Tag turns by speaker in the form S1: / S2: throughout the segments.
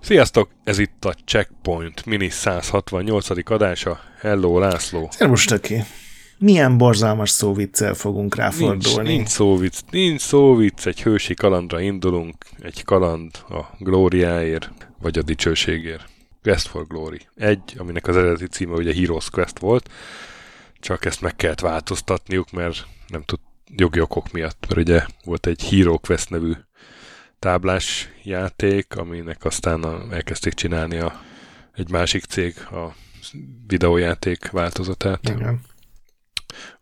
S1: Sziasztok! Ez itt a Checkpoint Mini 168. adása. Hello, László!
S2: Szervus, töké! Milyen borzalmas szóviccel fogunk ráfordulni?
S1: Nincs, nincs szóvic, nincs szóvic, egy hősi kalandra indulunk, egy kaland a glóriáért, vagy a dicsőségért. Quest for Glory. Egy, aminek az eredeti címe ugye Heroes Quest volt, csak ezt meg kellett változtatniuk, mert nem tud jogi okok miatt, mert ugye volt egy Hero Quest nevű táblás játék, aminek aztán a, elkezdték csinálni a, egy másik cég a videójáték változatát.
S2: Igen.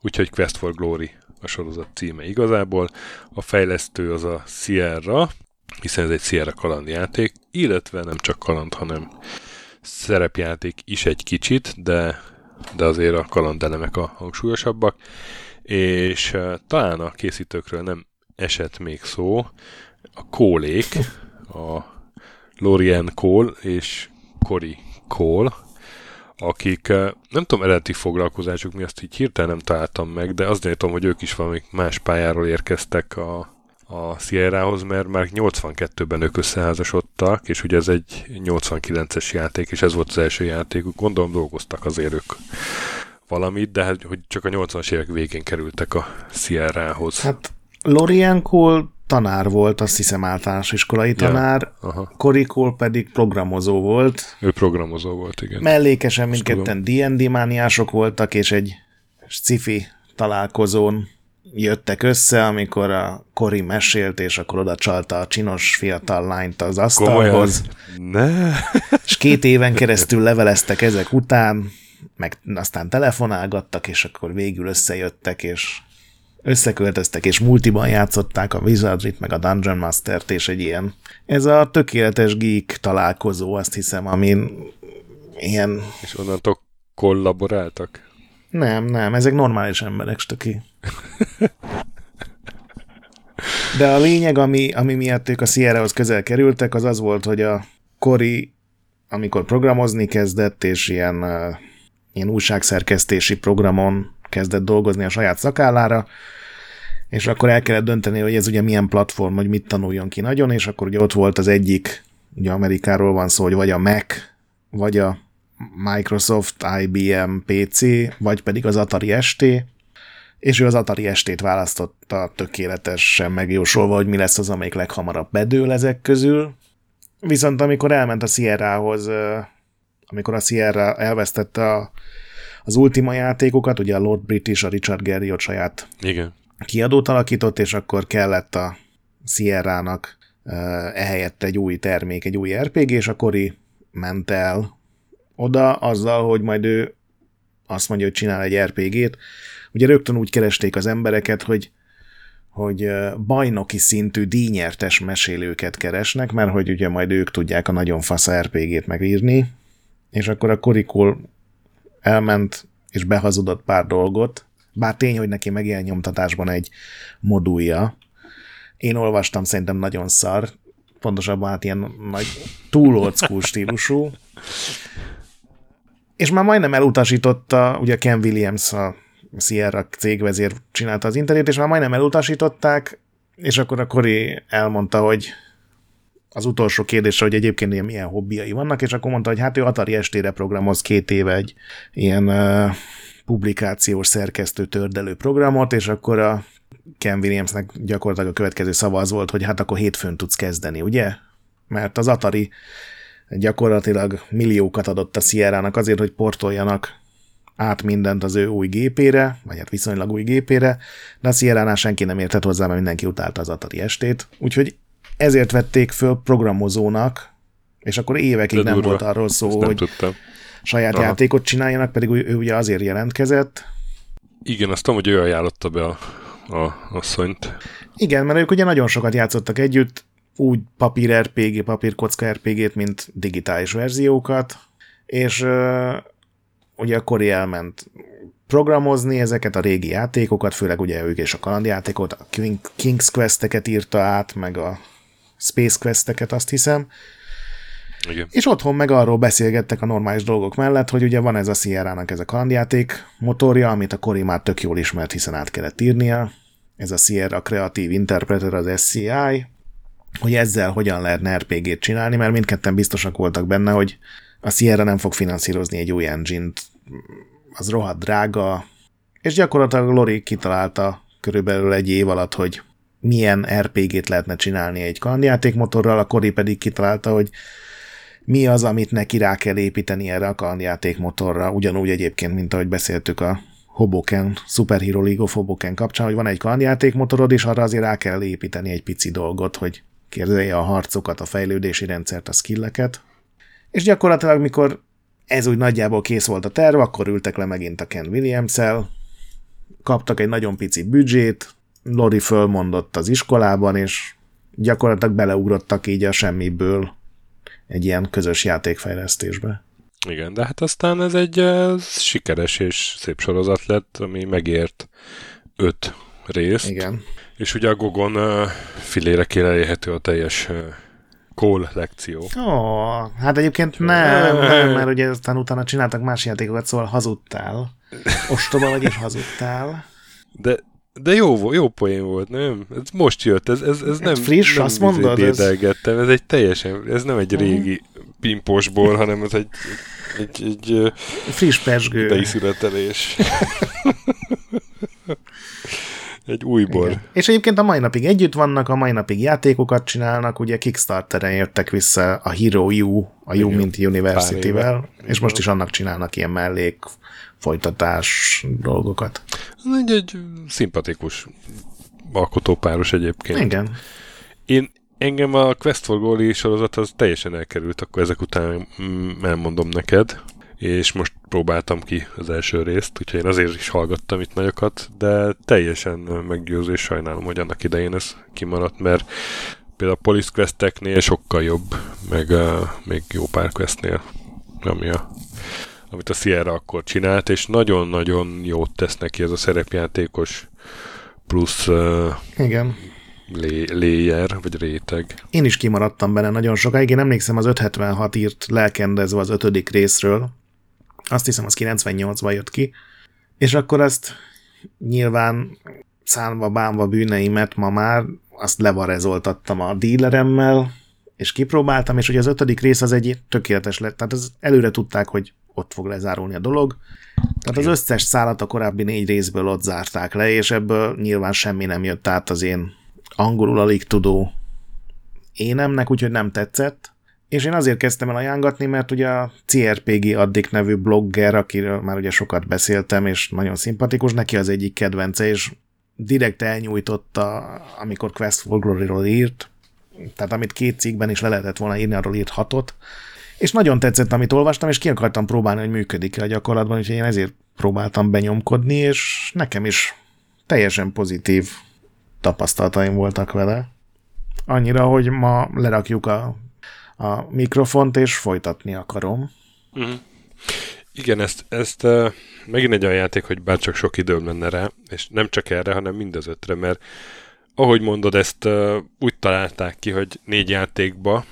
S1: Úgyhogy Quest for Glory a sorozat címe igazából. A fejlesztő az a Sierra, hiszen ez egy Sierra kalandjáték, illetve nem csak kaland, hanem szerepjáték is egy kicsit, de, de azért a kalandelemek a hangsúlyosabbak, és talán a készítőkről nem esett még szó, a Kólék, a Lorien Cole és Cory Cole, akik nem tudom eredeti foglalkozásuk mi, azt így hirtelen nem találtam meg, de azt tudom, hogy ők is valami más pályáról érkeztek a, a Sierrahoz, mert már 82-ben ők összeházasodtak, és ugye ez egy 89-es játék, és ez volt az első játékuk. Gondolom dolgoztak azért ők valamit, de hát, hogy csak a 80-as évek végén kerültek a Sierrahoz.
S2: Hát Lorien Cole tanár volt, azt hiszem általános iskolai tanár,
S1: aha.
S2: Korikól pedig programozó volt.
S1: Ő programozó volt, igen.
S2: Mellékesen mindketten D&D mániások voltak, és egy sci találkozón jöttek össze, amikor a Kori mesélt, és akkor oda csalta a csinos fiatal lányt az asztalhoz.
S1: Ne!
S2: És két éven keresztül leveleztek ezek után, meg aztán telefonálgattak, és akkor végül összejöttek, és összeköltöztek, és multiban játszották a Wizardrit, meg a Dungeon Master-t, és egy ilyen, ez a tökéletes geek találkozó, azt hiszem, amin ilyen...
S1: És onnantól kollaboráltak?
S2: Nem, nem, ezek normális emberek, stöki. De a lényeg, ami, ami miatt ők a Sierra-hoz közel kerültek, az az volt, hogy a Kori, amikor programozni kezdett, és ilyen, uh, ilyen újságszerkesztési programon kezdett dolgozni a saját szakállára, és akkor el kellett dönteni, hogy ez ugye milyen platform, hogy mit tanuljon ki nagyon, és akkor ugye ott volt az egyik, ugye Amerikáról van szó, hogy vagy a Mac, vagy a Microsoft, IBM, PC, vagy pedig az Atari ST, és ő az Atari ST-t választotta tökéletesen megjósolva, hogy mi lesz az, amelyik leghamarabb bedől ezek közül. Viszont amikor elment a Sierra-hoz, amikor a Sierra elvesztette a, az Ultima játékokat, ugye a Lord British, a Richard Garriott saját
S1: Igen.
S2: kiadót alakított, és akkor kellett a Sierra-nak ehelyett egy új termék, egy új RPG, és akkor ment el oda azzal, hogy majd ő azt mondja, hogy csinál egy RPG-t. Ugye rögtön úgy keresték az embereket, hogy hogy bajnoki szintű díjnyertes mesélőket keresnek, mert hogy ugye majd ők tudják a nagyon fasz RPG-t megírni, és akkor a Korikul elment és behazudott pár dolgot, bár tény, hogy neki meg ilyen nyomtatásban egy modulja. Én olvastam, szerintem nagyon szar, pontosabban hát ilyen nagy túl stílusú. És már majdnem elutasította, ugye Ken Williams, a Sierra cégvezér csinálta az internet, és már majdnem elutasították, és akkor a Kori elmondta, hogy az utolsó kérdésre, hogy egyébként ilyen milyen hobbiai vannak, és akkor mondta, hogy hát ő Atari estére programoz két éve egy ilyen uh, publikációs szerkesztő tördelő programot, és akkor a Ken Williamsnek gyakorlatilag a következő szava az volt, hogy hát akkor hétfőn tudsz kezdeni, ugye? Mert az Atari gyakorlatilag milliókat adott a Sierra-nak azért, hogy portoljanak át mindent az ő új gépére, vagy hát viszonylag új gépére, de a Sierra-nál senki nem értett hozzá, mert mindenki utálta az Atari estét. Úgyhogy ezért vették föl programozónak, és akkor évekig
S1: De
S2: nem
S1: durva.
S2: volt arról szó,
S1: Ezt
S2: hogy
S1: tudtam.
S2: saját
S1: Aha.
S2: játékot csináljanak, pedig ő, ő ugye azért jelentkezett.
S1: Igen, azt tudom, hogy ő ajánlotta be a, a asszonyt.
S2: Igen, mert ők ugye nagyon sokat játszottak együtt, úgy papír RPG, papír kocka RPG-t, mint digitális verziókat, és ugye a Kori elment programozni ezeket a régi játékokat, főleg ugye ők és a kalandjátékot, a King, King's Quest-eket írta át, meg a Space Quest-eket, azt hiszem.
S1: Igen.
S2: És otthon meg arról beszélgettek a normális dolgok mellett, hogy ugye van ez a Sierra-nak ez a kalandjáték motorja, amit a Cory már tök jól ismert, hiszen át kellett írnia. Ez a Sierra Creative Interpreter, az SCI, hogy ezzel hogyan lehetne RPG-t csinálni, mert mindketten biztosak voltak benne, hogy a Sierra nem fog finanszírozni egy új engine-t, az rohadt drága, és gyakorlatilag Lori kitalálta körülbelül egy év alatt, hogy milyen RPG-t lehetne csinálni egy kalandjátékmotorral, a Cory pedig kitalálta, hogy mi az, amit neki rá kell építeni erre a kalandjátékmotorra, ugyanúgy egyébként, mint ahogy beszéltük a Hoboken, Super Hero League of Hoboken kapcsán, hogy van egy kalandjátékmotorod, és arra azért rá kell építeni egy pici dolgot, hogy kérdezje a harcokat, a fejlődési rendszert, a skilleket. És gyakorlatilag, mikor ez úgy nagyjából kész volt a terv, akkor ültek le megint a Ken Williams-el, kaptak egy nagyon pici büdzsét, Lori fölmondott az iskolában, és gyakorlatilag beleugrottak így a semmiből egy ilyen közös játékfejlesztésbe.
S1: Igen, de hát aztán ez egy ez sikeres és szép sorozat lett, ami megért öt részt.
S2: Igen.
S1: És ugye a Gogon uh, filére kérelhető a teljes uh, Call lekció.
S2: Ó, oh, hát egyébként nem, nem, mert ugye aztán utána csináltak más játékokat, szóval hazudtál. Ostoba vagy és hazudtál.
S1: De, de jó, jó poén volt, nem? Ez most jött, ez, ez, ez nem,
S2: friss,
S1: nem
S2: azt mondod, ez-
S1: ez egy teljesen, ez nem egy régi pimposból, hanem ez egy, egy, egy ö,
S2: Friss pesgő.
S1: idei születelés. egy újból.
S2: Igen. És egyébként a mai napig együtt vannak, a mai napig játékokat csinálnak, ugye Kickstarteren jöttek vissza a Hero U, a U mint University-vel, és most is annak csinálnak ilyen mellék folytatás dolgokat.
S1: Egy, egy szimpatikus alkotópáros egyébként.
S2: Igen.
S1: Én, engem a Quest for Goalie sorozat az teljesen elkerült, akkor ezek után mm, elmondom neked, és most próbáltam ki az első részt, úgyhogy én azért is hallgattam itt nagyokat, de teljesen meggyőző, és sajnálom, hogy annak idején ez kimaradt, mert például a Police Questeknél sokkal jobb, meg uh, még jó pár questnél, ami a, amit a Sierra akkor csinált, és nagyon-nagyon jót tesz neki ez a szerepjátékos plusz uh,
S2: Igen.
S1: lé, layer, vagy réteg.
S2: Én is kimaradtam benne nagyon sokáig. Én emlékszem, az 576 írt lelkendezve az ötödik részről. Azt hiszem, az 98-ban jött ki. És akkor azt nyilván szánva bánva bűneimet ma már, azt levarezoltattam a díleremmel, és kipróbáltam, és ugye az ötödik rész az egy tökéletes lett, tehát az előre tudták, hogy ott fog lezárulni a dolog. Tehát az összes szállat a korábbi négy részből ott zárták le, és ebből nyilván semmi nem jött át az én angolul alig tudó énemnek, úgyhogy nem tetszett. És én azért kezdtem el ajánlatni, mert ugye a CRPG addig nevű blogger, akiről már ugye sokat beszéltem, és nagyon szimpatikus, neki az egyik kedvence, és direkt elnyújtotta, amikor Quest for Glory-ról írt, tehát amit két cikkben is le lehetett volna írni, arról írt hatot, és nagyon tetszett, amit olvastam, és ki akartam próbálni, hogy működik-e a gyakorlatban, úgyhogy én ezért próbáltam benyomkodni, és nekem is teljesen pozitív tapasztalataim voltak vele. Annyira, hogy ma lerakjuk a, a mikrofont, és folytatni akarom.
S1: Uh-huh. Igen, ezt, ezt uh, megint egy olyan játék, hogy bár csak sok időm lenne rá, és nem csak erre, hanem mind az ötre, mert ahogy mondod, ezt uh, úgy találták ki, hogy négy játékba,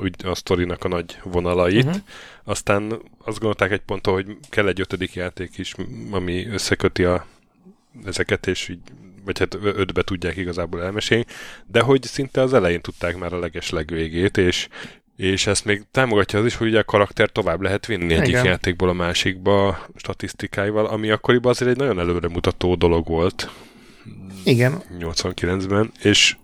S1: úgy a sztorinak a nagy vonalait, uh-huh. aztán azt gondolták egy ponton, hogy kell egy ötödik játék is, ami összeköti a, ezeket, és így, vagy hát ötbe tudják igazából elmesélni, de hogy szinte az elején tudták már a leges legvégét, és és ezt még támogatja az is, hogy ugye a karakter tovább lehet vinni egyik
S2: Igen.
S1: játékból a másikba statisztikáival, ami akkoriban azért egy nagyon előremutató dolog volt
S2: Igen,
S1: 89-ben, és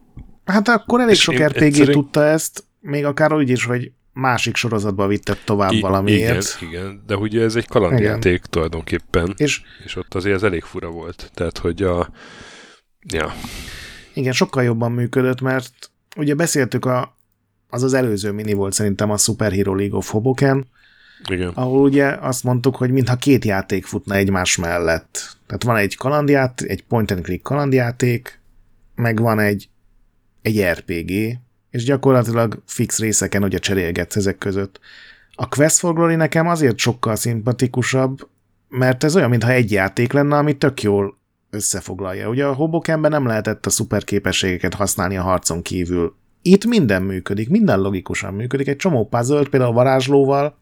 S2: hát akkor elég sok RPG
S1: egyszerűen-
S2: tudta ezt, még akár úgy is, hogy másik sorozatba vittek tovább
S1: i-
S2: valamiért.
S1: igen, igen, de ugye ez egy kalandjáték igen. tulajdonképpen,
S2: És
S1: és ott azért ez elég fura volt. Tehát, hogy a... Ja,
S2: igen, sokkal jobban működött, mert ugye beszéltük, a, az az előző mini volt szerintem a Super Hero League of Hoboken,
S1: igen.
S2: ahol ugye azt mondtuk, hogy mintha két játék futna egymás mellett. Tehát van egy kalandját, egy point and click kalandjáték, meg van egy, egy RPG, és gyakorlatilag fix részeken ugye cserélgetsz ezek között. A Quest for Glory nekem azért sokkal szimpatikusabb, mert ez olyan, mintha egy játék lenne, ami tök jól összefoglalja. Ugye a Hobokenben nem lehetett a szuper képességeket használni a harcon kívül itt minden működik, minden logikusan működik. Egy csomó puzzle például a varázslóval,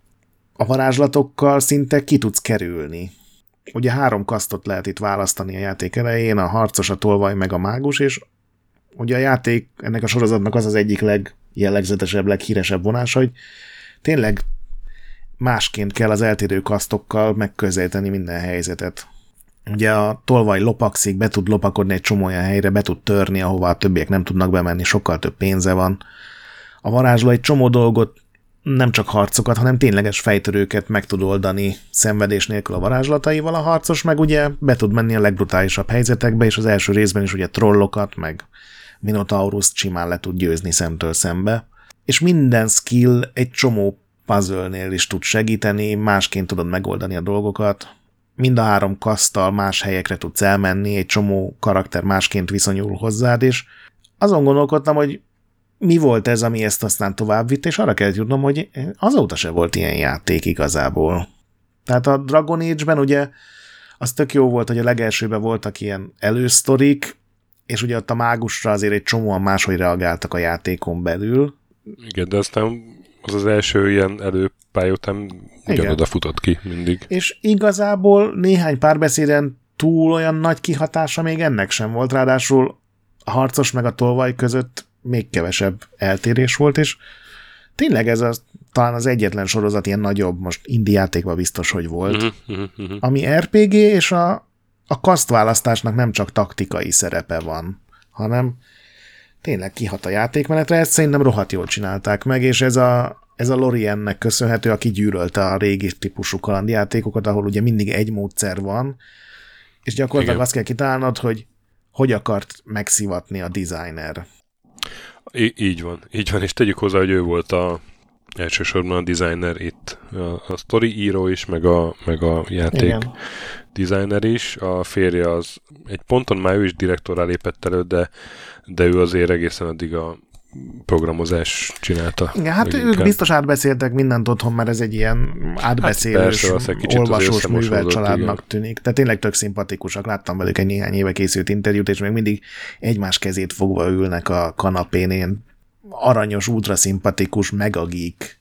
S2: a varázslatokkal szinte ki tudsz kerülni. Ugye három kasztot lehet itt választani a játék elején, a harcos, a tolvaj, meg a mágus, és ugye a játék ennek a sorozatnak az az egyik legjellegzetesebb, leghíresebb vonása, hogy tényleg másként kell az eltérő kasztokkal megközelíteni minden helyzetet. Ugye a tolvaj lopakszik, be tud lopakodni egy csomó olyan helyre, be tud törni, ahova a többiek nem tudnak bemenni, sokkal több pénze van. A varázsló egy csomó dolgot, nem csak harcokat, hanem tényleges fejtörőket meg tud oldani szenvedés nélkül a varázslataival. A harcos meg ugye be tud menni a legbrutálisabb helyzetekbe, és az első részben is ugye trollokat, meg Minotaurus simán le tud győzni szemtől szembe. És minden skill egy csomó puzzle-nél is tud segíteni, másként tudod megoldani a dolgokat, mind a három kasztal más helyekre tudsz elmenni, egy csomó karakter másként viszonyul hozzád, és azon gondolkodtam, hogy mi volt ez, ami ezt aztán tovább vitt, és arra kellett jutnom, hogy azóta se volt ilyen játék igazából. Tehát a Dragon Age-ben ugye az tök jó volt, hogy a legelsőben voltak ilyen elősztorik, és ugye ott a mágusra azért egy csomóan máshogy reagáltak a játékon belül.
S1: Igen, de aztán az az első ilyen előpálya után ugyanoda futott ki mindig.
S2: És igazából néhány párbeszéden túl olyan nagy kihatása még ennek sem volt, ráadásul a harcos meg a tolvaj között még kevesebb eltérés volt, és tényleg ez az, talán az egyetlen sorozat ilyen nagyobb, most indi játékban biztos, hogy volt, uh-huh, uh-huh. ami RPG, és a, a kasztválasztásnak nem csak taktikai szerepe van, hanem tényleg kihat a játékmenetre, ezt szerintem rohadt jól csinálták meg, és ez a, ez a Loriennek köszönhető, aki gyűlölte a régi típusú kalandjátékokat, ahol ugye mindig egy módszer van, és gyakorlatilag Igen. azt kell kitalálnod, hogy hogy akart megszivatni a designer.
S1: I- így van, így van, és tegyük hozzá, hogy ő volt a elsősorban a designer itt. A, a story író is, meg a, meg a játék Igen. designer is. A férje az egy ponton már ő is direktorrá lépett elő, de, de ő azért egészen addig a programozás csinálta.
S2: Igen, hát ők inkább. biztos átbeszéltek mindent otthon, mert ez egy ilyen átbeszélős, hát persze, olvasós művel családnak igen. tűnik. Tehát tényleg tök szimpatikusak. Láttam velük egy néhány éve készült interjút, és még mindig egymás kezét fogva ülnek a kanapén, ilyen aranyos, ultra szimpatikus, megagik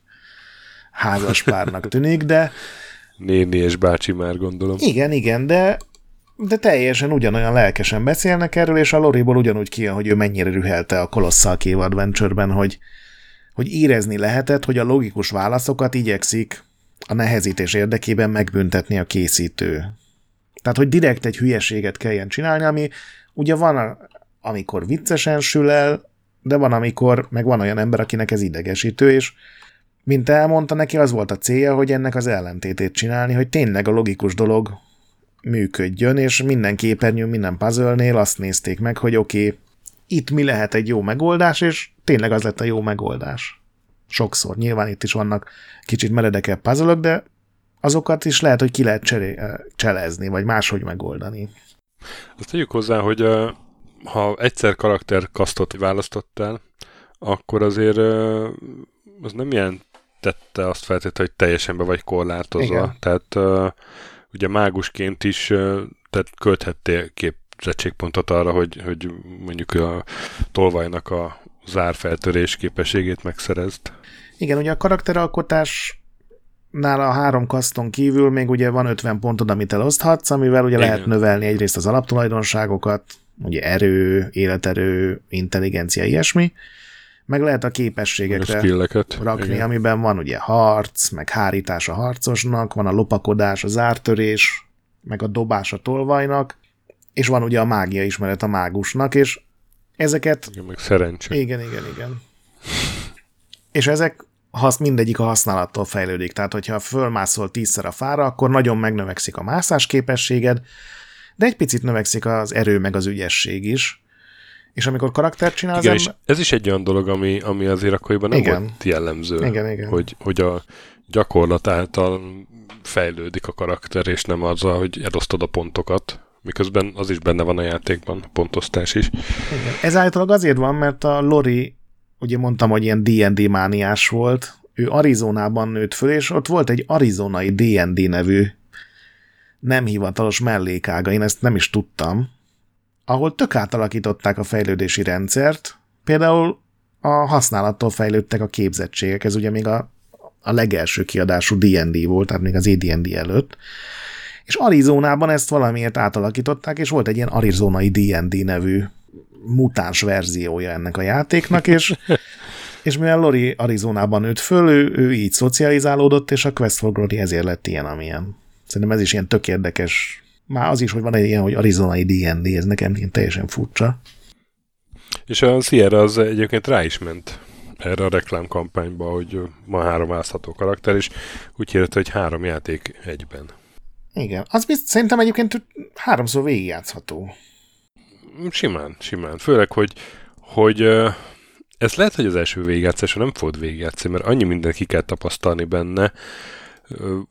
S2: házaspárnak tűnik, de
S1: Néni és bácsi már gondolom.
S2: Igen, igen, de de teljesen ugyanolyan lelkesen beszélnek erről, és a Loriból ugyanúgy kijön, hogy ő mennyire rühelte a Colossal Cave Adventure-ben, hogy, hogy érezni lehetett, hogy a logikus válaszokat igyekszik a nehezítés érdekében megbüntetni a készítő. Tehát, hogy direkt egy hülyeséget kelljen csinálni, ami ugye van, amikor viccesen sül el, de van, amikor meg van olyan ember, akinek ez idegesítő, és mint elmondta neki, az volt a célja, hogy ennek az ellentétét csinálni, hogy tényleg a logikus dolog működjön, és minden képernyőn, minden puzzle-nél azt nézték meg, hogy oké, okay, itt mi lehet egy jó megoldás, és tényleg az lett a jó megoldás. Sokszor. Nyilván itt is vannak kicsit meredekebb puzzle de azokat is lehet, hogy ki lehet cseré- cselezni, vagy máshogy megoldani.
S1: Azt tegyük hozzá, hogy ha egyszer karakterkasztot választottál, akkor azért az nem ilyen tette azt feltétlenül, hogy teljesen be vagy korlátozva. Igen. Tehát ugye mágusként is tehát költhettél képzettségpontot arra, hogy, hogy mondjuk a tolvajnak a zárfeltörés képességét megszerezd.
S2: Igen, ugye a karakteralkotás nála a három kaszton kívül még ugye van 50 pontod, amit eloszthatsz, amivel ugye Igen. lehet növelni egyrészt az alaptulajdonságokat, ugye erő, életerő, intelligencia, ilyesmi, meg lehet a képességekre a rakni, igen. amiben van ugye harc, meg hárítás a harcosnak, van a lopakodás, a zártörés, meg a dobás a tolvajnak, és van ugye a mágia ismeret a mágusnak, és ezeket...
S1: Igen, meg szerencse.
S2: Igen, igen, igen. és ezek hasz, mindegyik a használattól fejlődik. Tehát, hogyha fölmászol tízszer a fára, akkor nagyon megnövekszik a mászás képességed, de egy picit növekszik az erő meg az ügyesség is. És amikor karaktert csinálsz...
S1: Igen, és ez is egy olyan dolog, ami, ami azért akkoriban nem igen. volt jellemző.
S2: Igen, igen.
S1: Hogy, hogy a gyakorlat által fejlődik a karakter, és nem azzal, hogy elosztod a pontokat, miközben az is benne van a játékban, a pontosztás is.
S2: Igen. Ez általában azért van, mert a Lori, ugye mondtam, hogy ilyen D&D mániás volt, ő Arizonában nőtt föl, és ott volt egy arizonai D&D nevű nem hivatalos mellékága, én ezt nem is tudtam, ahol tök átalakították a fejlődési rendszert, például a használattól fejlődtek a képzettségek. Ez ugye még a, a legelső kiadású D&D volt, tehát még az AD&D előtt. És Arizonában ezt valamiért átalakították, és volt egy ilyen arizonai D&D nevű mutáns verziója ennek a játéknak, és, és mivel Lori Arizonában nőtt föl, ő, ő így szocializálódott, és a Quest for Glory ezért lett ilyen, amilyen. Szerintem ez is ilyen tök érdekes. Már az is, hogy van egy ilyen, hogy Arizonai D&D, ez nekem ilyen teljesen furcsa.
S1: És a Sierra az egyébként rá is ment erre a reklámkampányba, hogy ma három ázható karakter, és úgy hirdette, hogy három játék egyben.
S2: Igen, az bizt, szerintem egyébként háromszor végigjátszható.
S1: Simán, simán. Főleg, hogy, hogy ez lehet, hogy az első végigjátszása nem fogod végigjátszani, mert annyi mindent ki kell tapasztalni benne.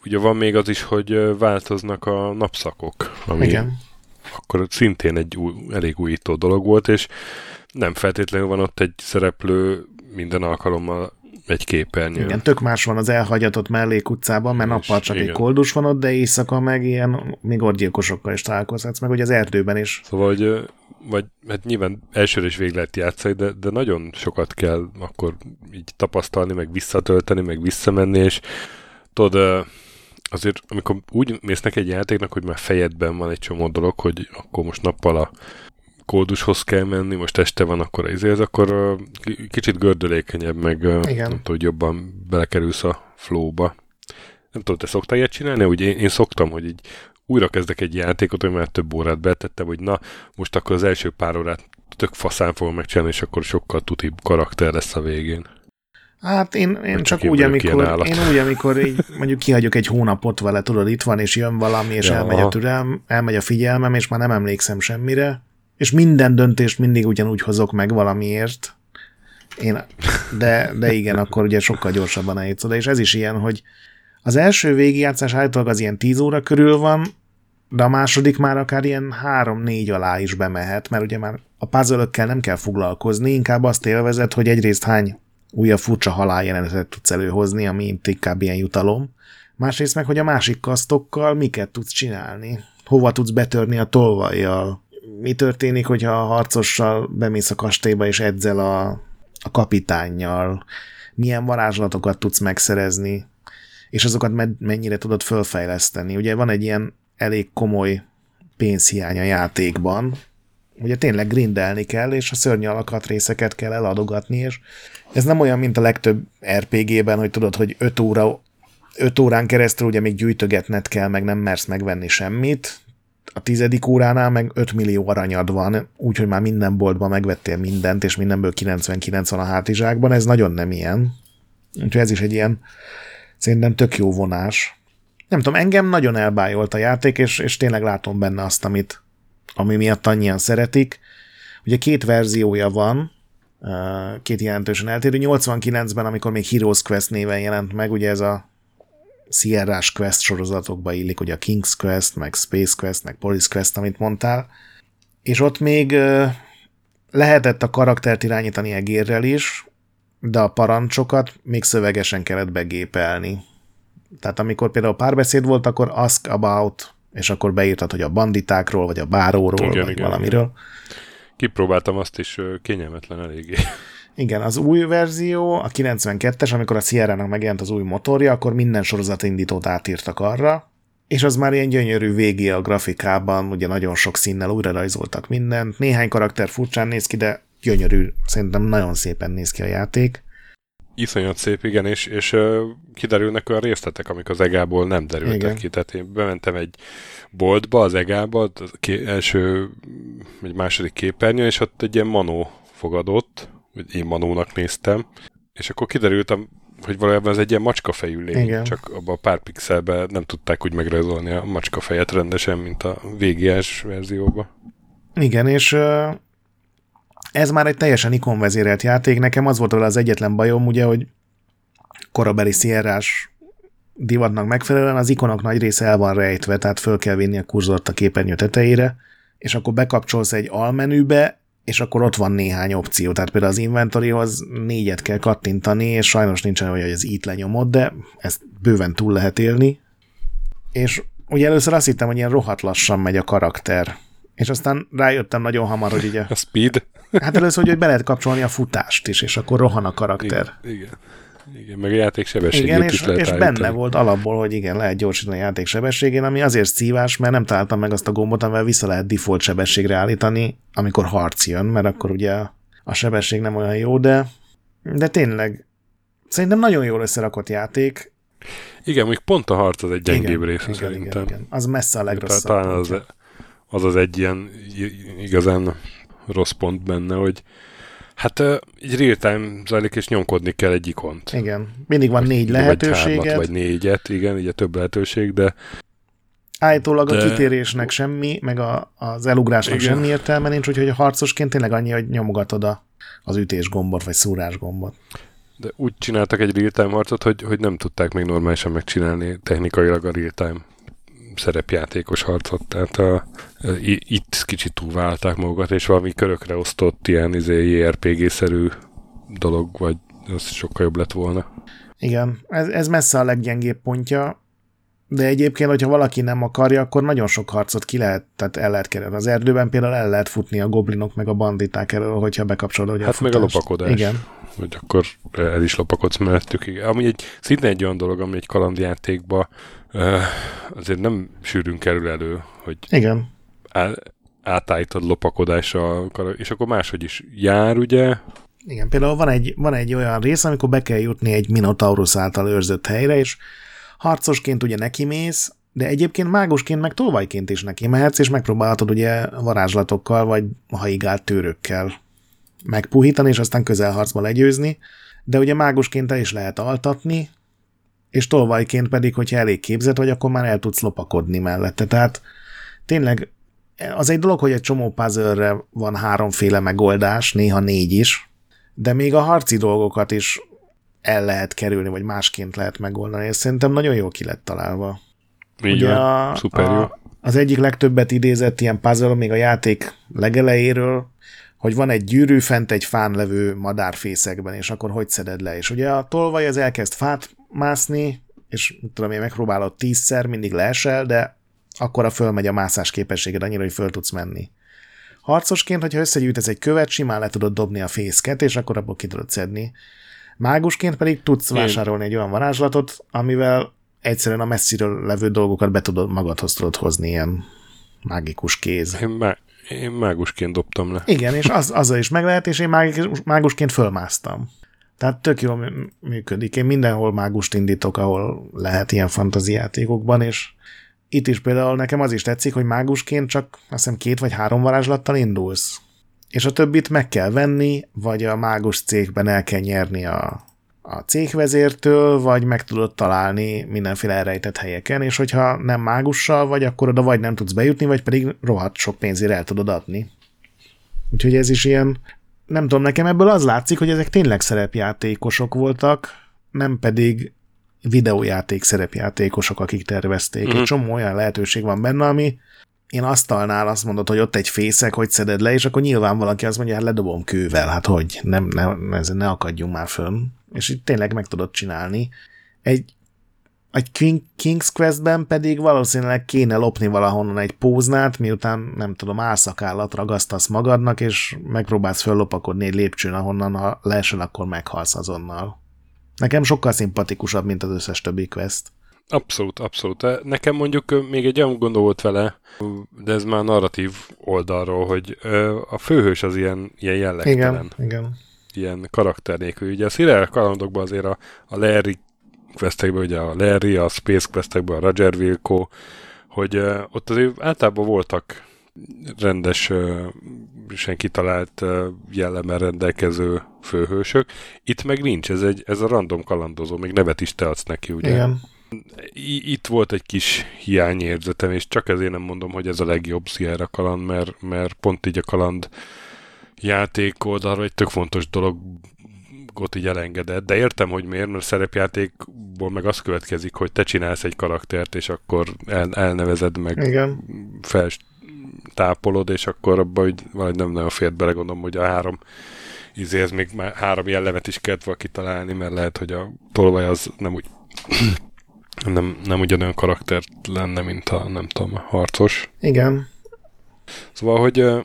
S1: Ugye van még az is, hogy változnak a napszakok, ami Igen. akkor szintén egy új, elég újító dolog volt, és nem feltétlenül van ott egy szereplő minden alkalommal egy képernyő.
S2: Igen, tök más van az elhagyatott mellékutcában, mert nappal csak igen. egy koldus van ott, de éjszaka meg ilyen még orgyilkosokkal is találkozhatsz, meg hogy az erdőben is.
S1: Szóval, hogy vagy hát nyilván elsőre is végig lehet játszani, de, de nagyon sokat kell akkor így tapasztalni, meg visszatölteni, meg visszamenni, és tudod, azért amikor úgy mész neki egy játéknak, hogy már fejedben van egy csomó dolog, hogy akkor most nappal a kódushoz kell menni, most este van, akkor ez, akkor kicsit gördülékenyebb, meg Igen. nem tudom, hogy jobban belekerülsz a flowba. Nem tudom, te szoktál ilyet csinálni? Úgy én, én szoktam, hogy így újra kezdek egy játékot, hogy már több órát betettem, hogy na, most akkor az első pár órát tök faszán fogom megcsinálni, és akkor sokkal tutibb karakter lesz a végén.
S2: Hát én, én csak úgy, amikor, én úgy, amikor így mondjuk kihagyok egy hónapot vele, tudod, itt van, és jön valami, és ja. elmegy a türelm, elmegy a figyelmem, és már nem emlékszem semmire, és minden döntést mindig ugyanúgy hozok meg valamiért, én, de, de igen, akkor ugye sokkal gyorsabban eljutsz oda, és ez is ilyen, hogy az első végigjátszás általában az ilyen 10 óra körül van, de a második már akár ilyen 3-4 alá is bemehet, mert ugye már a puzzle nem kell foglalkozni, inkább azt élvezed, hogy egyrészt hány újabb furcsa haláljelenetet tudsz előhozni, ami inkább ilyen jutalom, másrészt meg, hogy a másik kasztokkal miket tudsz csinálni, hova tudsz betörni a tolvajjal, mi történik, hogyha a harcossal bemész a kastélyba és edzel a, a kapitánnyal, milyen varázslatokat tudsz megszerezni, és azokat mennyire tudod fölfejleszteni. Ugye van egy ilyen elég komoly pénzhiány a játékban, ugye tényleg grindelni kell, és a szörny alakat részeket kell eladogatni, és ez nem olyan, mint a legtöbb RPG-ben, hogy tudod, hogy 5 óra 5 órán keresztül ugye még gyűjtögetned kell, meg nem mersz megvenni semmit, a tizedik óránál meg 5 millió aranyad van, úgyhogy már minden boltban megvettél mindent, és mindenből 99 van a hátizsákban, ez nagyon nem ilyen. Úgyhogy ez is egy ilyen szerintem tök jó vonás. Nem tudom, engem nagyon elbájolt a játék, és, és tényleg látom benne azt, amit, ami miatt annyian szeretik. Ugye két verziója van, két jelentősen eltérő. 89-ben, amikor még Heroes Quest néven jelent meg, ugye ez a sierra Quest sorozatokba illik, ugye a King's Quest, meg Space Quest, meg Police Quest, amit mondtál, és ott még lehetett a karaktert irányítani egérrel is, de a parancsokat még szövegesen kellett begépelni. Tehát amikor például párbeszéd volt, akkor ask about, és akkor beírtad, hogy a banditákról, vagy a báróról, igen, vagy igen, valamiről. Igen.
S1: Kipróbáltam azt is, kényelmetlen eléggé.
S2: Igen, az új verzió, a 92-es, amikor a Sierra-nak megjelent az új motorja, akkor minden sorozatindítót átírtak arra, és az már ilyen gyönyörű végé a grafikában, ugye nagyon sok színnel újra rajzoltak mindent, néhány karakter furcsán néz ki, de gyönyörű, szerintem nagyon szépen néz ki a játék.
S1: Iszonyat szép, igen, és, és uh, kiderülnek olyan részletek, amik az egából nem derültek igen. ki. Tehát én bementem egy boltba, az egába, az ké- első, egy második képernyő, és ott egy ilyen manó fogadott, hogy én manónak néztem, és akkor kiderültem, hogy valójában ez egy ilyen macskafejű lény, Igen. csak abban a pár pixelben nem tudták úgy megrajzolni a macskafejet rendesen, mint a VGS verzióban.
S2: Igen, és ez már egy teljesen ikonvezérelt játék. Nekem az volt az egyetlen bajom, ugye, hogy korabeli szierrás divatnak megfelelően az ikonok nagy része el van rejtve, tehát föl kell vinni a kurzort a képernyő tetejére, és akkor bekapcsolsz egy almenübe, és akkor ott van néhány opció, tehát például az inventoryhoz négyet kell kattintani, és sajnos nincsen olyan, hogy az itt lenyomod, de ezt bőven túl lehet élni. És ugye először azt hittem, hogy ilyen rohadt lassan megy a karakter, És aztán rájöttem nagyon hamar, hogy ugye...
S1: A speed?
S2: Hát először, hogy be lehet kapcsolni a futást is, és akkor rohan a karakter.
S1: Igen, igen. Igen, meg a játék sebességét
S2: igen,
S1: is
S2: és,
S1: lehet
S2: és
S1: állítani.
S2: benne volt alapból, hogy igen, lehet gyorsítani a játék sebességén, ami azért szívás, mert nem találtam meg azt a gombot, amivel vissza lehet default sebességre állítani, amikor harc jön, mert akkor ugye a sebesség nem olyan jó, de, de tényleg szerintem nagyon jól összerakott játék.
S1: Igen, mondjuk pont a harc az egy gyengébb
S2: igen,
S1: része
S2: igen,
S1: szerintem.
S2: igen, igen. Az messze a legrosszabb.
S1: Talán az. Az az egy ilyen igazán rossz pont benne, hogy hát egy real time zajlik, és nyomkodni kell egy ikont.
S2: Igen, mindig van négy
S1: Vagy hármat,
S2: lehetőséget.
S1: vagy négyet, igen, ugye több lehetőség, de
S2: Állítólag a
S1: De-
S2: kitérésnek semmi, meg a, az elugrásnak
S1: Igen.
S2: semmi értelme nincs, úgyhogy a harcosként tényleg annyi, hogy nyomogatod a, az ütés gombot, vagy szúrás gombot.
S1: De úgy csináltak egy real-time harcot, hogy, hogy nem tudták még normálisan megcsinálni technikailag a real-time szerepjátékos harcot. Tehát a, i- itt kicsit túlválták magukat, és valami körökre osztott ilyen izé, JRPG-szerű dolog, vagy az sokkal jobb lett volna.
S2: Igen, ez, ez messze a leggyengébb pontja, de egyébként, hogyha valaki nem akarja, akkor nagyon sok harcot ki lehet, tehát el lehet kerülni. Az erdőben például el lehet futni a goblinok meg a banditák elől, hogyha bekapcsolod ugye
S1: Hát meg a lopakodás.
S2: Igen,
S1: Hogy akkor el is lopakodsz mellettük. Igen. Ami egy, szintén egy olyan dolog, ami egy kalandjátékba uh, azért nem sűrűn kerül elő, hogy
S2: igen,
S1: á, átállítod lopakodásra, és akkor máshogy is jár, ugye?
S2: igen. Például van egy, van egy olyan rész, amikor be kell jutni egy Minotaurus által őrzött helyre, és harcosként ugye nekimész, de egyébként mágusként meg tolvajként is neki mehetsz, és megpróbálhatod ugye varázslatokkal, vagy haigált tőrökkel megpuhítani, és aztán közelharcba legyőzni, de ugye mágusként el is lehet altatni, és tolvajként pedig, hogyha elég képzett vagy, akkor már el tudsz lopakodni mellette. Tehát tényleg az egy dolog, hogy egy csomó puzzle van háromféle megoldás, néha négy is, de még a harci dolgokat is el lehet kerülni, vagy másként lehet megoldani. Ez szerintem nagyon jól ki lett találva.
S1: Így
S2: Ugye
S1: van.
S2: a,
S1: Szuper jó.
S2: a, az egyik legtöbbet idézett ilyen puzzle, még a játék legelejéről, hogy van egy gyűrű fent egy fán levő madárfészekben, és akkor hogy szeded le? És ugye a tolvaj az elkezd fát mászni, és tudom én, megpróbálod tízszer, mindig leesel, de akkor a fölmegy a mászás képességed annyira, hogy föl tudsz menni. Harcosként, hogyha összegyűjtesz egy követ, simán le tudod dobni a fészket, és akkor abból ki tudod szedni. Mágusként pedig tudsz vásárolni egy olyan varázslatot, amivel egyszerűen a messziről levő dolgokat be tudod magadhoz tudod hozni, ilyen mágikus kéz.
S1: Én, má, én mágusként dobtam le.
S2: Igen, és az, azzal is meg lehet, és én mágus, mágusként fölmásztam. Tehát tök jól mű- működik. Én mindenhol mágust indítok, ahol lehet ilyen fantazijátékokban, és itt is például nekem az is tetszik, hogy mágusként csak azt hiszem két vagy három varázslattal indulsz. És a többit meg kell venni, vagy a mágus cégben el kell nyerni a, a cégvezértől, vagy meg tudod találni mindenféle elrejtett helyeken, és hogyha nem mágussal vagy, akkor oda vagy nem tudsz bejutni, vagy pedig rohadt sok pénzért el tudod adni. Úgyhogy ez is ilyen, nem tudom, nekem ebből az látszik, hogy ezek tényleg szerepjátékosok voltak, nem pedig videójáték szerepjátékosok, akik tervezték.
S1: Mhm.
S2: Egy csomó olyan lehetőség van benne, ami én asztalnál azt mondod, hogy ott egy fészek, hogy szeded le, és akkor nyilván valaki azt mondja, hát ledobom kővel, hát hogy, nem, ne, ezen ne akadjunk már fönn. És itt tényleg meg tudod csinálni. Egy, egy King, King's Questben pedig valószínűleg kéne lopni valahonnan egy póznát, miután nem tudom, álszakállat ragasztasz magadnak, és megpróbálsz föllopakodni egy lépcsőn, ahonnan ha leesel, akkor meghalsz azonnal. Nekem sokkal szimpatikusabb, mint az összes többi quest.
S1: Abszolút, abszolút. Nekem mondjuk még egy olyan gondol volt vele, de ez már narratív oldalról, hogy a főhős az ilyen, ilyen jellegtelen,
S2: Igen, igen.
S1: ilyen karakter nélkül. Ugye a Szirel kalandokban azért a, a Larry questekben, ugye a Larry, a Space questekben a Roger Wilco, hogy ö, ott azért általában voltak rendes, ö, sen kitalált ö, jellemmel rendelkező főhősök. Itt meg nincs, ez, egy, ez a random kalandozó, még nevet is te adsz neki, ugye?
S2: Igen.
S1: I- itt volt egy kis hiányérzetem, és csak ezért nem mondom, hogy ez a legjobb Sierra kaland, mert, mert pont így a kaland játék oldalra egy tök fontos dologot így elengedett, de értem, hogy miért, mert szerepjátékból meg az következik, hogy te csinálsz egy karaktert, és akkor el, elnevezed meg,
S2: Igen.
S1: feltápolod, és akkor abban hogy valahogy nem nagyon fért bele, gondolom, hogy a három izé, ez még már három jellemet is kellett volna kitalálni, mert lehet, hogy a tolvaj az nem úgy nem, nem ugyanolyan karakter lenne, mint a, nem tudom, a harcos.
S2: Igen.
S1: Szóval, hogy uh,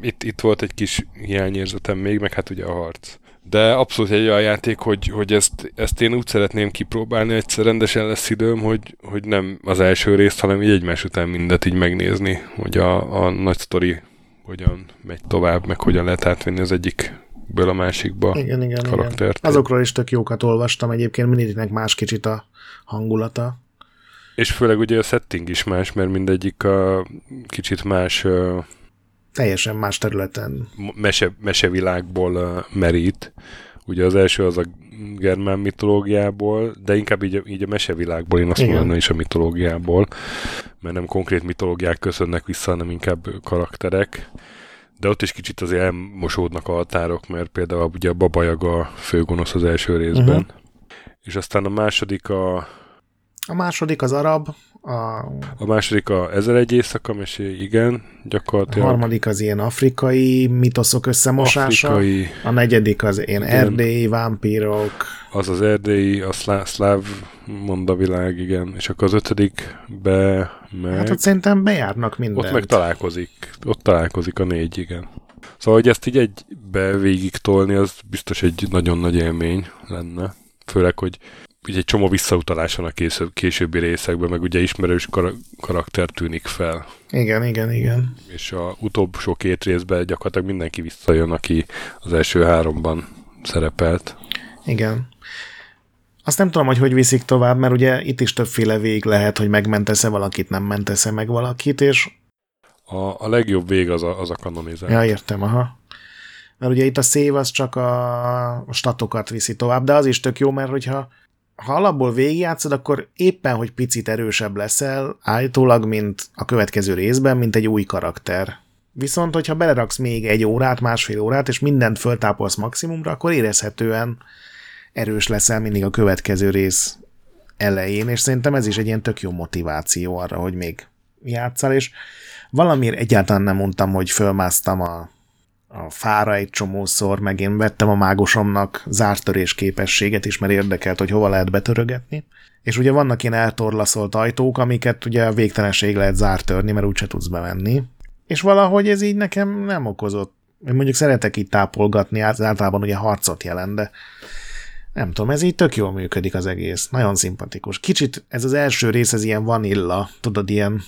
S1: itt, itt volt egy kis hiányérzetem még, meg hát ugye a harc. De abszolút egy olyan játék, hogy, hogy ezt, ezt én úgy szeretném kipróbálni, egyszer rendesen lesz időm, hogy, hogy nem az első részt, hanem így egymás után mindet így megnézni, hogy a, a nagy sztori hogyan megy tovább, meg hogyan lehet átvenni az egyikből a másikba
S2: igen, igen,
S1: karaktert.
S2: Igen. Azokról is tök jókat olvastam, egyébként mindegyiknek más kicsit a hangulata.
S1: És főleg ugye a setting is más, mert mindegyik a kicsit más
S2: teljesen más területen.
S1: Mese, mesevilágból uh, merít. Ugye az első az a germán mitológiából, de inkább így, így a mesevilágból, én azt mondanám is a mitológiából, mert nem konkrét mitológiák köszönnek vissza, hanem inkább karakterek. De ott is kicsit azért elmosódnak a határok, mert például ugye a Babajaga főgonosz az első részben. Uh-huh. És aztán a második a...
S2: A második az arab, a,
S1: a második a Ezer egy éjszaka mesé, igen, gyakorlatilag.
S2: A harmadik az ilyen afrikai mitoszok összemosása. Afrikai. A negyedik az ilyen igen. erdélyi vámpírok.
S1: Az az erdélyi, a szlá, szláv mondavilág, igen. És akkor az ötödik be meg...
S2: Hát ott szerintem bejárnak mindent.
S1: Ott meg találkozik. Ott találkozik a négy, igen. Szóval, hogy ezt így egybe végig tolni, az biztos egy nagyon nagy élmény lenne. Főleg, hogy ugye egy csomó visszautalás van a később, későbbi részekben, meg ugye ismerős kar- karakter tűnik fel.
S2: Igen, igen, igen.
S1: És a utolsó két részben gyakorlatilag mindenki visszajön, aki az első háromban szerepelt.
S2: Igen. Azt nem tudom, hogy hogy viszik tovább, mert ugye itt is többféle vég lehet, hogy megmentesz-e valakit, nem mentesz-e meg valakit, és...
S1: A, a legjobb vég az a, az a kanonizál.
S2: Ja, értem, aha. Mert ugye itt a szév az csak a statokat viszi tovább, de az is tök jó, mert hogyha ha alapból végigjátszod, akkor éppen, hogy picit erősebb leszel, állítólag, mint a következő részben, mint egy új karakter. Viszont, hogyha beleraksz még egy órát, másfél órát, és mindent föltápolsz maximumra, akkor érezhetően erős leszel mindig a következő rész elején, és szerintem ez is egy ilyen tök jó motiváció arra, hogy még játszál, és valamiért egyáltalán nem mondtam, hogy fölmásztam a a fára egy csomószor, meg én vettem a mágosomnak zártörés képességet is, mert érdekelt, hogy hova lehet betörögetni. És ugye vannak ilyen eltorlaszolt ajtók, amiket ugye a végtelenség lehet zártörni, mert úgyse tudsz bemenni. És valahogy ez így nekem nem okozott. Én mondjuk szeretek itt tápolgatni, általában ugye harcot jelent, de nem tudom, ez így tök jól működik az egész. Nagyon szimpatikus. Kicsit ez az első rész, ez ilyen vanilla, tudod, ilyen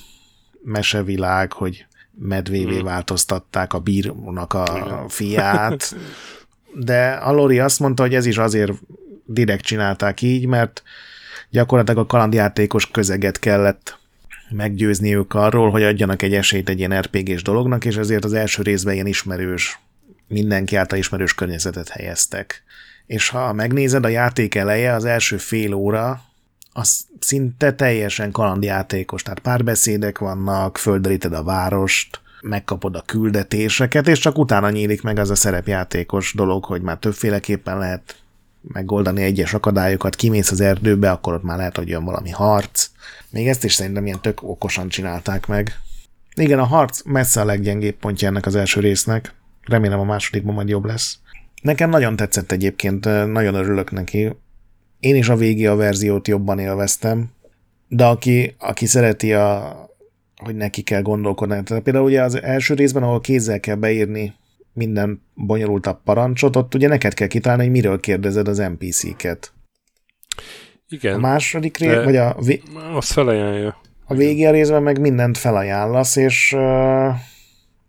S2: mesevilág, hogy medvévé hmm. változtatták a bírónak a fiát, de a Lori azt mondta, hogy ez is azért direkt csinálták így, mert gyakorlatilag a kalandjátékos közeget kellett meggyőzni ők arról, hogy adjanak egy esélyt egy ilyen RPG-s dolognak, és ezért az első részben ilyen ismerős, mindenki által ismerős környezetet helyeztek. És ha megnézed a játék eleje, az első fél óra, az szinte teljesen kalandjátékos, tehát párbeszédek vannak, földeríted a várost, megkapod a küldetéseket, és csak utána nyílik meg az a szerepjátékos dolog, hogy már többféleképpen lehet megoldani egyes akadályokat, kimész az erdőbe, akkor ott már lehet, hogy jön valami harc. Még ezt is szerintem ilyen tök okosan csinálták meg. Igen, a harc messze a leggyengébb pontja ennek az első résznek. Remélem a másodikban majd jobb lesz. Nekem nagyon tetszett egyébként, nagyon örülök neki. Én is a végi a verziót jobban élveztem, de aki, aki szereti a, hogy neki kell gondolkodni. Tehát például ugye az első részben, ahol kézzel kell beírni minden bonyolultabb parancsot, ott ugye neked kell kitalálni, hogy miről kérdezed az NPC-ket.
S1: Igen.
S2: A második rész, vagy a...
S1: Vé- azt felajánlja.
S2: A végi a részben meg mindent felajánlasz, és uh,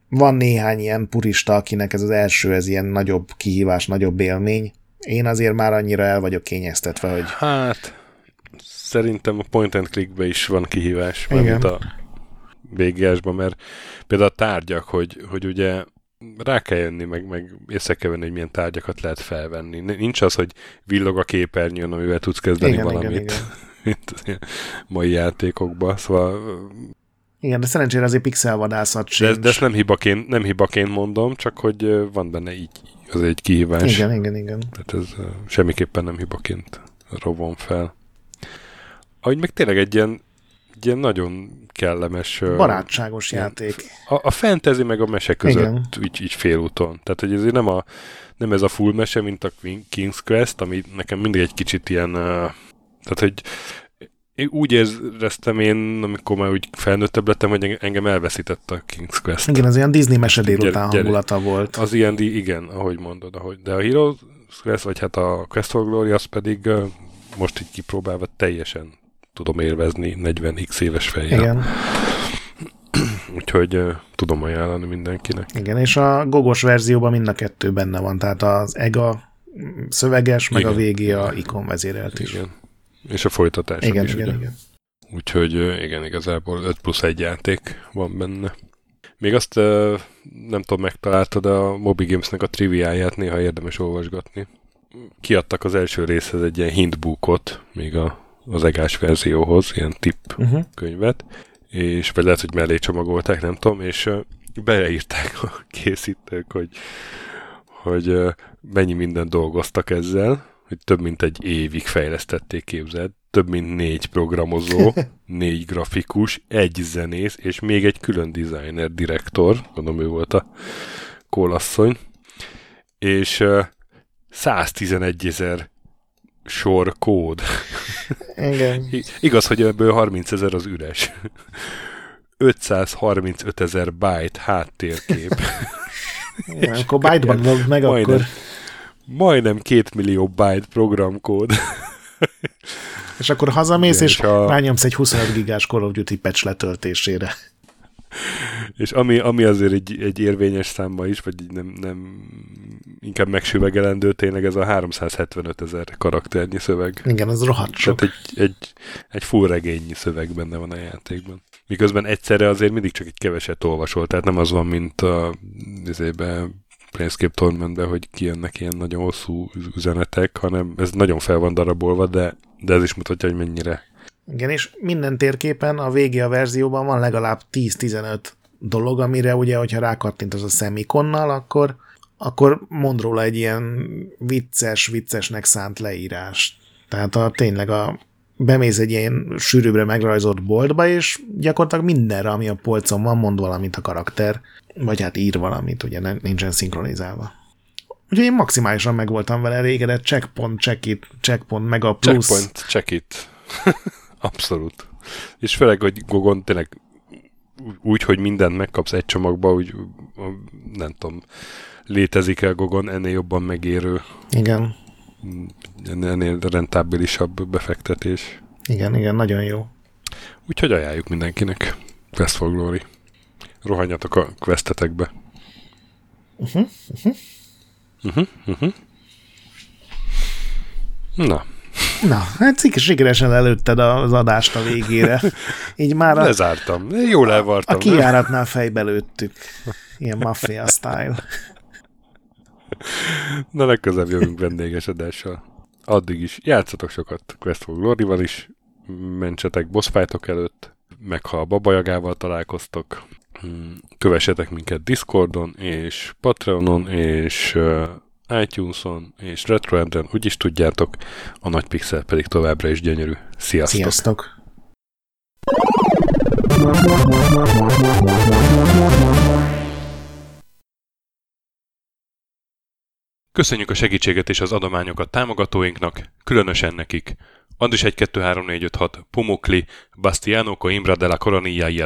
S2: van néhány ilyen purista, akinek ez az első, ez ilyen nagyobb kihívás, nagyobb élmény. Én azért már annyira el vagyok kényeztetve, hogy...
S1: Hát, szerintem a point and clickbe is van kihívás, mert a végiásban, mert például a tárgyak, hogy, hogy ugye rá kell jönni, meg, meg észre kell venni, hogy milyen tárgyakat lehet felvenni. Nincs az, hogy villog a képernyőn, amivel tudsz kezdeni igen, valamit, igen, igen. mint az mai játékokban. Szóval
S2: igen, de szerencsére azért pixelvadászat sincs.
S1: De, de ezt nem hibaként, nem hibaként mondom, csak hogy van benne így, az egy kihívás.
S2: Igen, igen, igen.
S1: Tehát ez semmiképpen nem hibaként rovom fel. Ahogy meg tényleg egy ilyen egy ilyen nagyon kellemes...
S2: Barátságos ilyen, játék.
S1: A, a fantasy meg a mese között így, így félúton. Tehát, hogy ez nem, a, nem ez a full mese, mint a King's Quest, ami nekem mindig egy kicsit ilyen... Tehát, hogy én úgy éreztem én, amikor már úgy felnőttebb lettem, hogy engem elveszített a King's Quest.
S2: Igen, az ilyen Disney mese délután hangulata volt.
S1: Az ilyen, igen, ahogy mondod, ahogy. De a Heroes Quest, vagy hát a Quest for Glory, az pedig most így kipróbálva teljesen tudom élvezni 40x éves fejjel. Igen. Úgyhogy uh, tudom ajánlani mindenkinek.
S2: Igen, és a gogos verzióban mind a kettő benne van, tehát az EGA szöveges, meg igen. a végé a ikon vezérelt is.
S1: Igen. És a folytatás
S2: igen,
S1: is,
S2: igen, ugye? igen.
S1: Úgyhogy igen, igazából 5 plusz 1 játék van benne. Még azt nem tudom, megtaláltad a Moby Gamesnek a triviáját, néha érdemes olvasgatni. Kiadtak az első részhez egy ilyen hintbookot, még a, az egás verzióhoz, ilyen tipp uh-huh. könyvet, és vagy lehet, hogy mellé csomagolták, nem tudom, és beleírták a készítők, hogy, hogy mennyi mindent dolgoztak ezzel, hogy több mint egy évig fejlesztették, képzeld, több mint négy programozó, négy grafikus, egy zenész, és még egy külön designer, direktor, gondolom ő volt a kólasszony, és uh, 111 ezer sor kód.
S2: Igen.
S1: Igaz, hogy ebből 30 ezer az üres. 535 ezer byte háttérkép.
S2: Igen, akkor byte-ban meg, akkor
S1: majdnem két millió byte programkód.
S2: És akkor hazamész, Igen, és, és a... rányomsz egy 25 gigás Call of Duty patch letöltésére.
S1: És ami, ami azért egy, egy érvényes számba is, vagy nem, nem inkább megsüvegelendő, tényleg ez a 375 ezer karakternyi szöveg.
S2: Igen, ez rohadt sok.
S1: Tehát egy, egy, egy full regényi szöveg benne van a játékban. Miközben egyszerre azért mindig csak egy keveset olvasol, tehát nem az van, mint a izébe, Planescape Tournamentbe, hogy kijönnek ilyen nagyon hosszú üzenetek, hanem ez nagyon fel van darabolva, de, de ez is mutatja, hogy mennyire.
S2: Igen, és minden térképen a a verzióban van legalább 10-15 dolog, amire ugye, hogyha rákattint az a szemikonnal, akkor, akkor mond róla egy ilyen vicces, viccesnek szánt leírás. Tehát a, tényleg a, bemész egy ilyen sűrűbbre megrajzolt boltba, és gyakorlatilag mindenre, ami a polcon van, mond valamit a karakter, vagy hát ír valamit, ugye nincsen szinkronizálva. Ugye én maximálisan meg voltam vele elégedett, checkpoint, check it, checkpoint, meg a plusz.
S1: Checkpoint, check it. Abszolút. És főleg, hogy Gogon tényleg úgy, hogy mindent megkapsz egy csomagba, úgy nem tudom, létezik-e Gogon ennél jobban megérő.
S2: Igen.
S1: Ennél rentábilisabb befektetés.
S2: Igen, igen, nagyon jó.
S1: Úgyhogy ajánljuk mindenkinek. Quest for Glory rohanjatok a questetekbe. Uh-huh, uh-huh. Uh-huh, uh-huh. Na.
S2: Na, hát sikeresen előtted az adást a végére. Így már a,
S1: Lezártam. Jól elvartam.
S2: A kijáratnál fejbe lőttük. Ilyen mafia style.
S1: Na, legközelebb jövünk vendéges adással. Addig is játszatok sokat Quest for Glory-val is, mentsetek boss előtt, meg ha a babajagával találkoztok, kövessetek minket Discordon, és Patreonon, és uh, iTunes-on, és RetroEnden, úgyis tudjátok, a nagy pixel pedig továbbra is gyönyörű. Sziasztok!
S2: Sziasztok!
S1: Köszönjük a segítséget és az adományokat támogatóinknak, különösen nekik. Andris 1 2 3 4 5 6, Pumukli, Bastiano Coimbra de la Coronilla y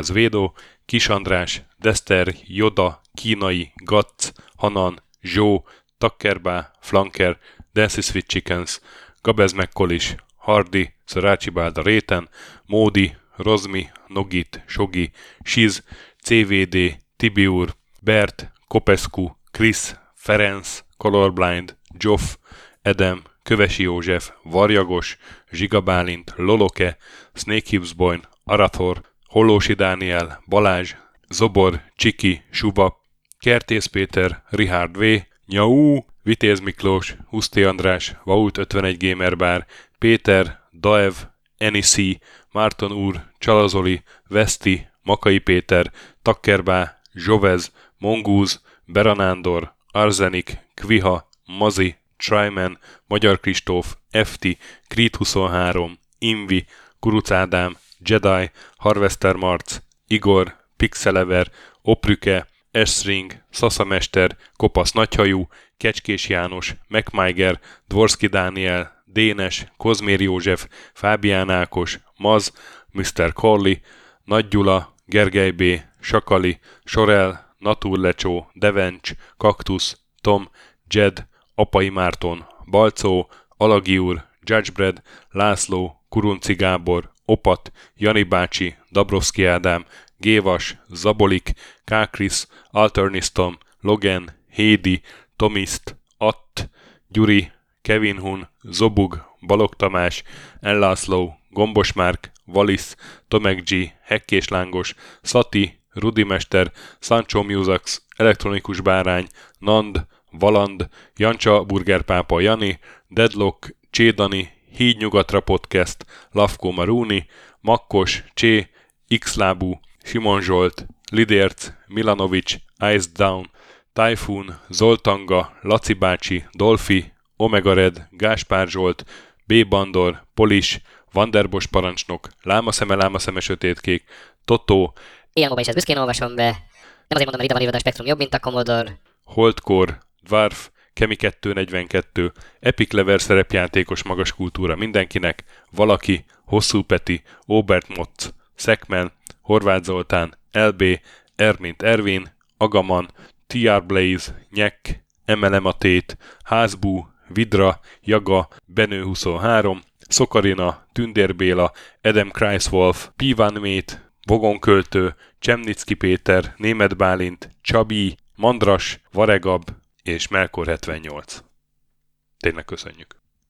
S1: Kis András, Dester, Joda, Kínai, Gatz, Hanan, Zsó, Takkerbá, Flanker, Dancy Sweet Chickens, Gabez Mekkolis, Hardy, Szarácsi Bálda Réten, Módi, Rozmi, Nogit, Sogi, Siz, CVD, Tibiur, Bert, Kopescu, Krisz, Ferenc, Colorblind, Joff, Edem, Kövesi József, Varjagos, Zsigabálint, Loloke, Snake Hips Boyn, Arathor, Hollósi Dániel, Balázs, Zobor, Csiki, Suba, Kertész Péter, Richard V, Nyau, Vitéz Miklós, Huszti András, Vaut 51 Gamer Bar, Péter, Daev, Enisi, Márton úr, Csalazoli, Veszti, Makai Péter, Takkerbá, Zsovez, Mongúz, Beranándor, Arzenik, Kviha, Mazi, Tryman, Magyar Kristóf, FT, Creed 23, Invi, Kuruc Ádám, Jedi, Harvester Marc, Igor, Pixelever, Oprüke, Esring, Szaszamester, Kopasz Nagyhajú, Kecskés János, MacMiger, Dvorski Dániel, Dénes, Kozmér József, Fábián Ákos, Maz, Mr. Corley, Nagy Gyula, Gergely B., Sakali, Sorel, Naturlecsó, Devencs, Kaktusz, Tom, Jed, Apai Márton, Balcó, Alagi úr, Judgebred, László, Kurunci Gábor, Opat, Jani bácsi, Dabrowski Ádám, Gévas, Zabolik, Kákris, Alternisztom, Logan, Hédi, Tomiszt, Att, Gyuri, Kevin Hun, Zobug, Balog Tamás, Ellászló, Gombos Márk, Valisz, Tomek G, Hekkés Lángos, Szati, Rudimester, Sancho Musax, Elektronikus Bárány, Nand, Valand, Jancsa Burgerpápa Jani, Deadlock, Csédani, Híd Nyugatra Podcast, Lavko Maruni, Makkos, Csé, Xlábú, Simon Zsolt, Lidérc, Milanovic, Ice Down, Typhoon, Zoltanga, Laci bácsi, Dolfi, Omega Red, Gáspár Zsolt, B. Bandor, Polis, Vanderbos parancsnok, Lámaszeme, Lámaszeme sötétkék, Totó,
S3: Ilyen is ezt büszkén olvasom be. Nem azért mondom, mert ide van írva a Spektrum jobb, mint a Commodore.
S1: Holdcore, Dwarf, Kemi 242, Epic Lever szerepjátékos magas kultúra mindenkinek, Valaki, Hosszú Peti, Obert Motz, Szekmen, Horváth Zoltán, LB, Ermint Ervin, Agaman, TR Blaze, Nyek, Emelem a Tét, Házbú, Vidra, Jaga, Benő 23, Szokarina, Tündér Béla, Edem Kreiswolf, Pivan Mét, Vogonköltő, Csemnicki Péter, Német Bálint, Csabi, Mandras, Varegab és Melkor 78. Tényleg köszönjük!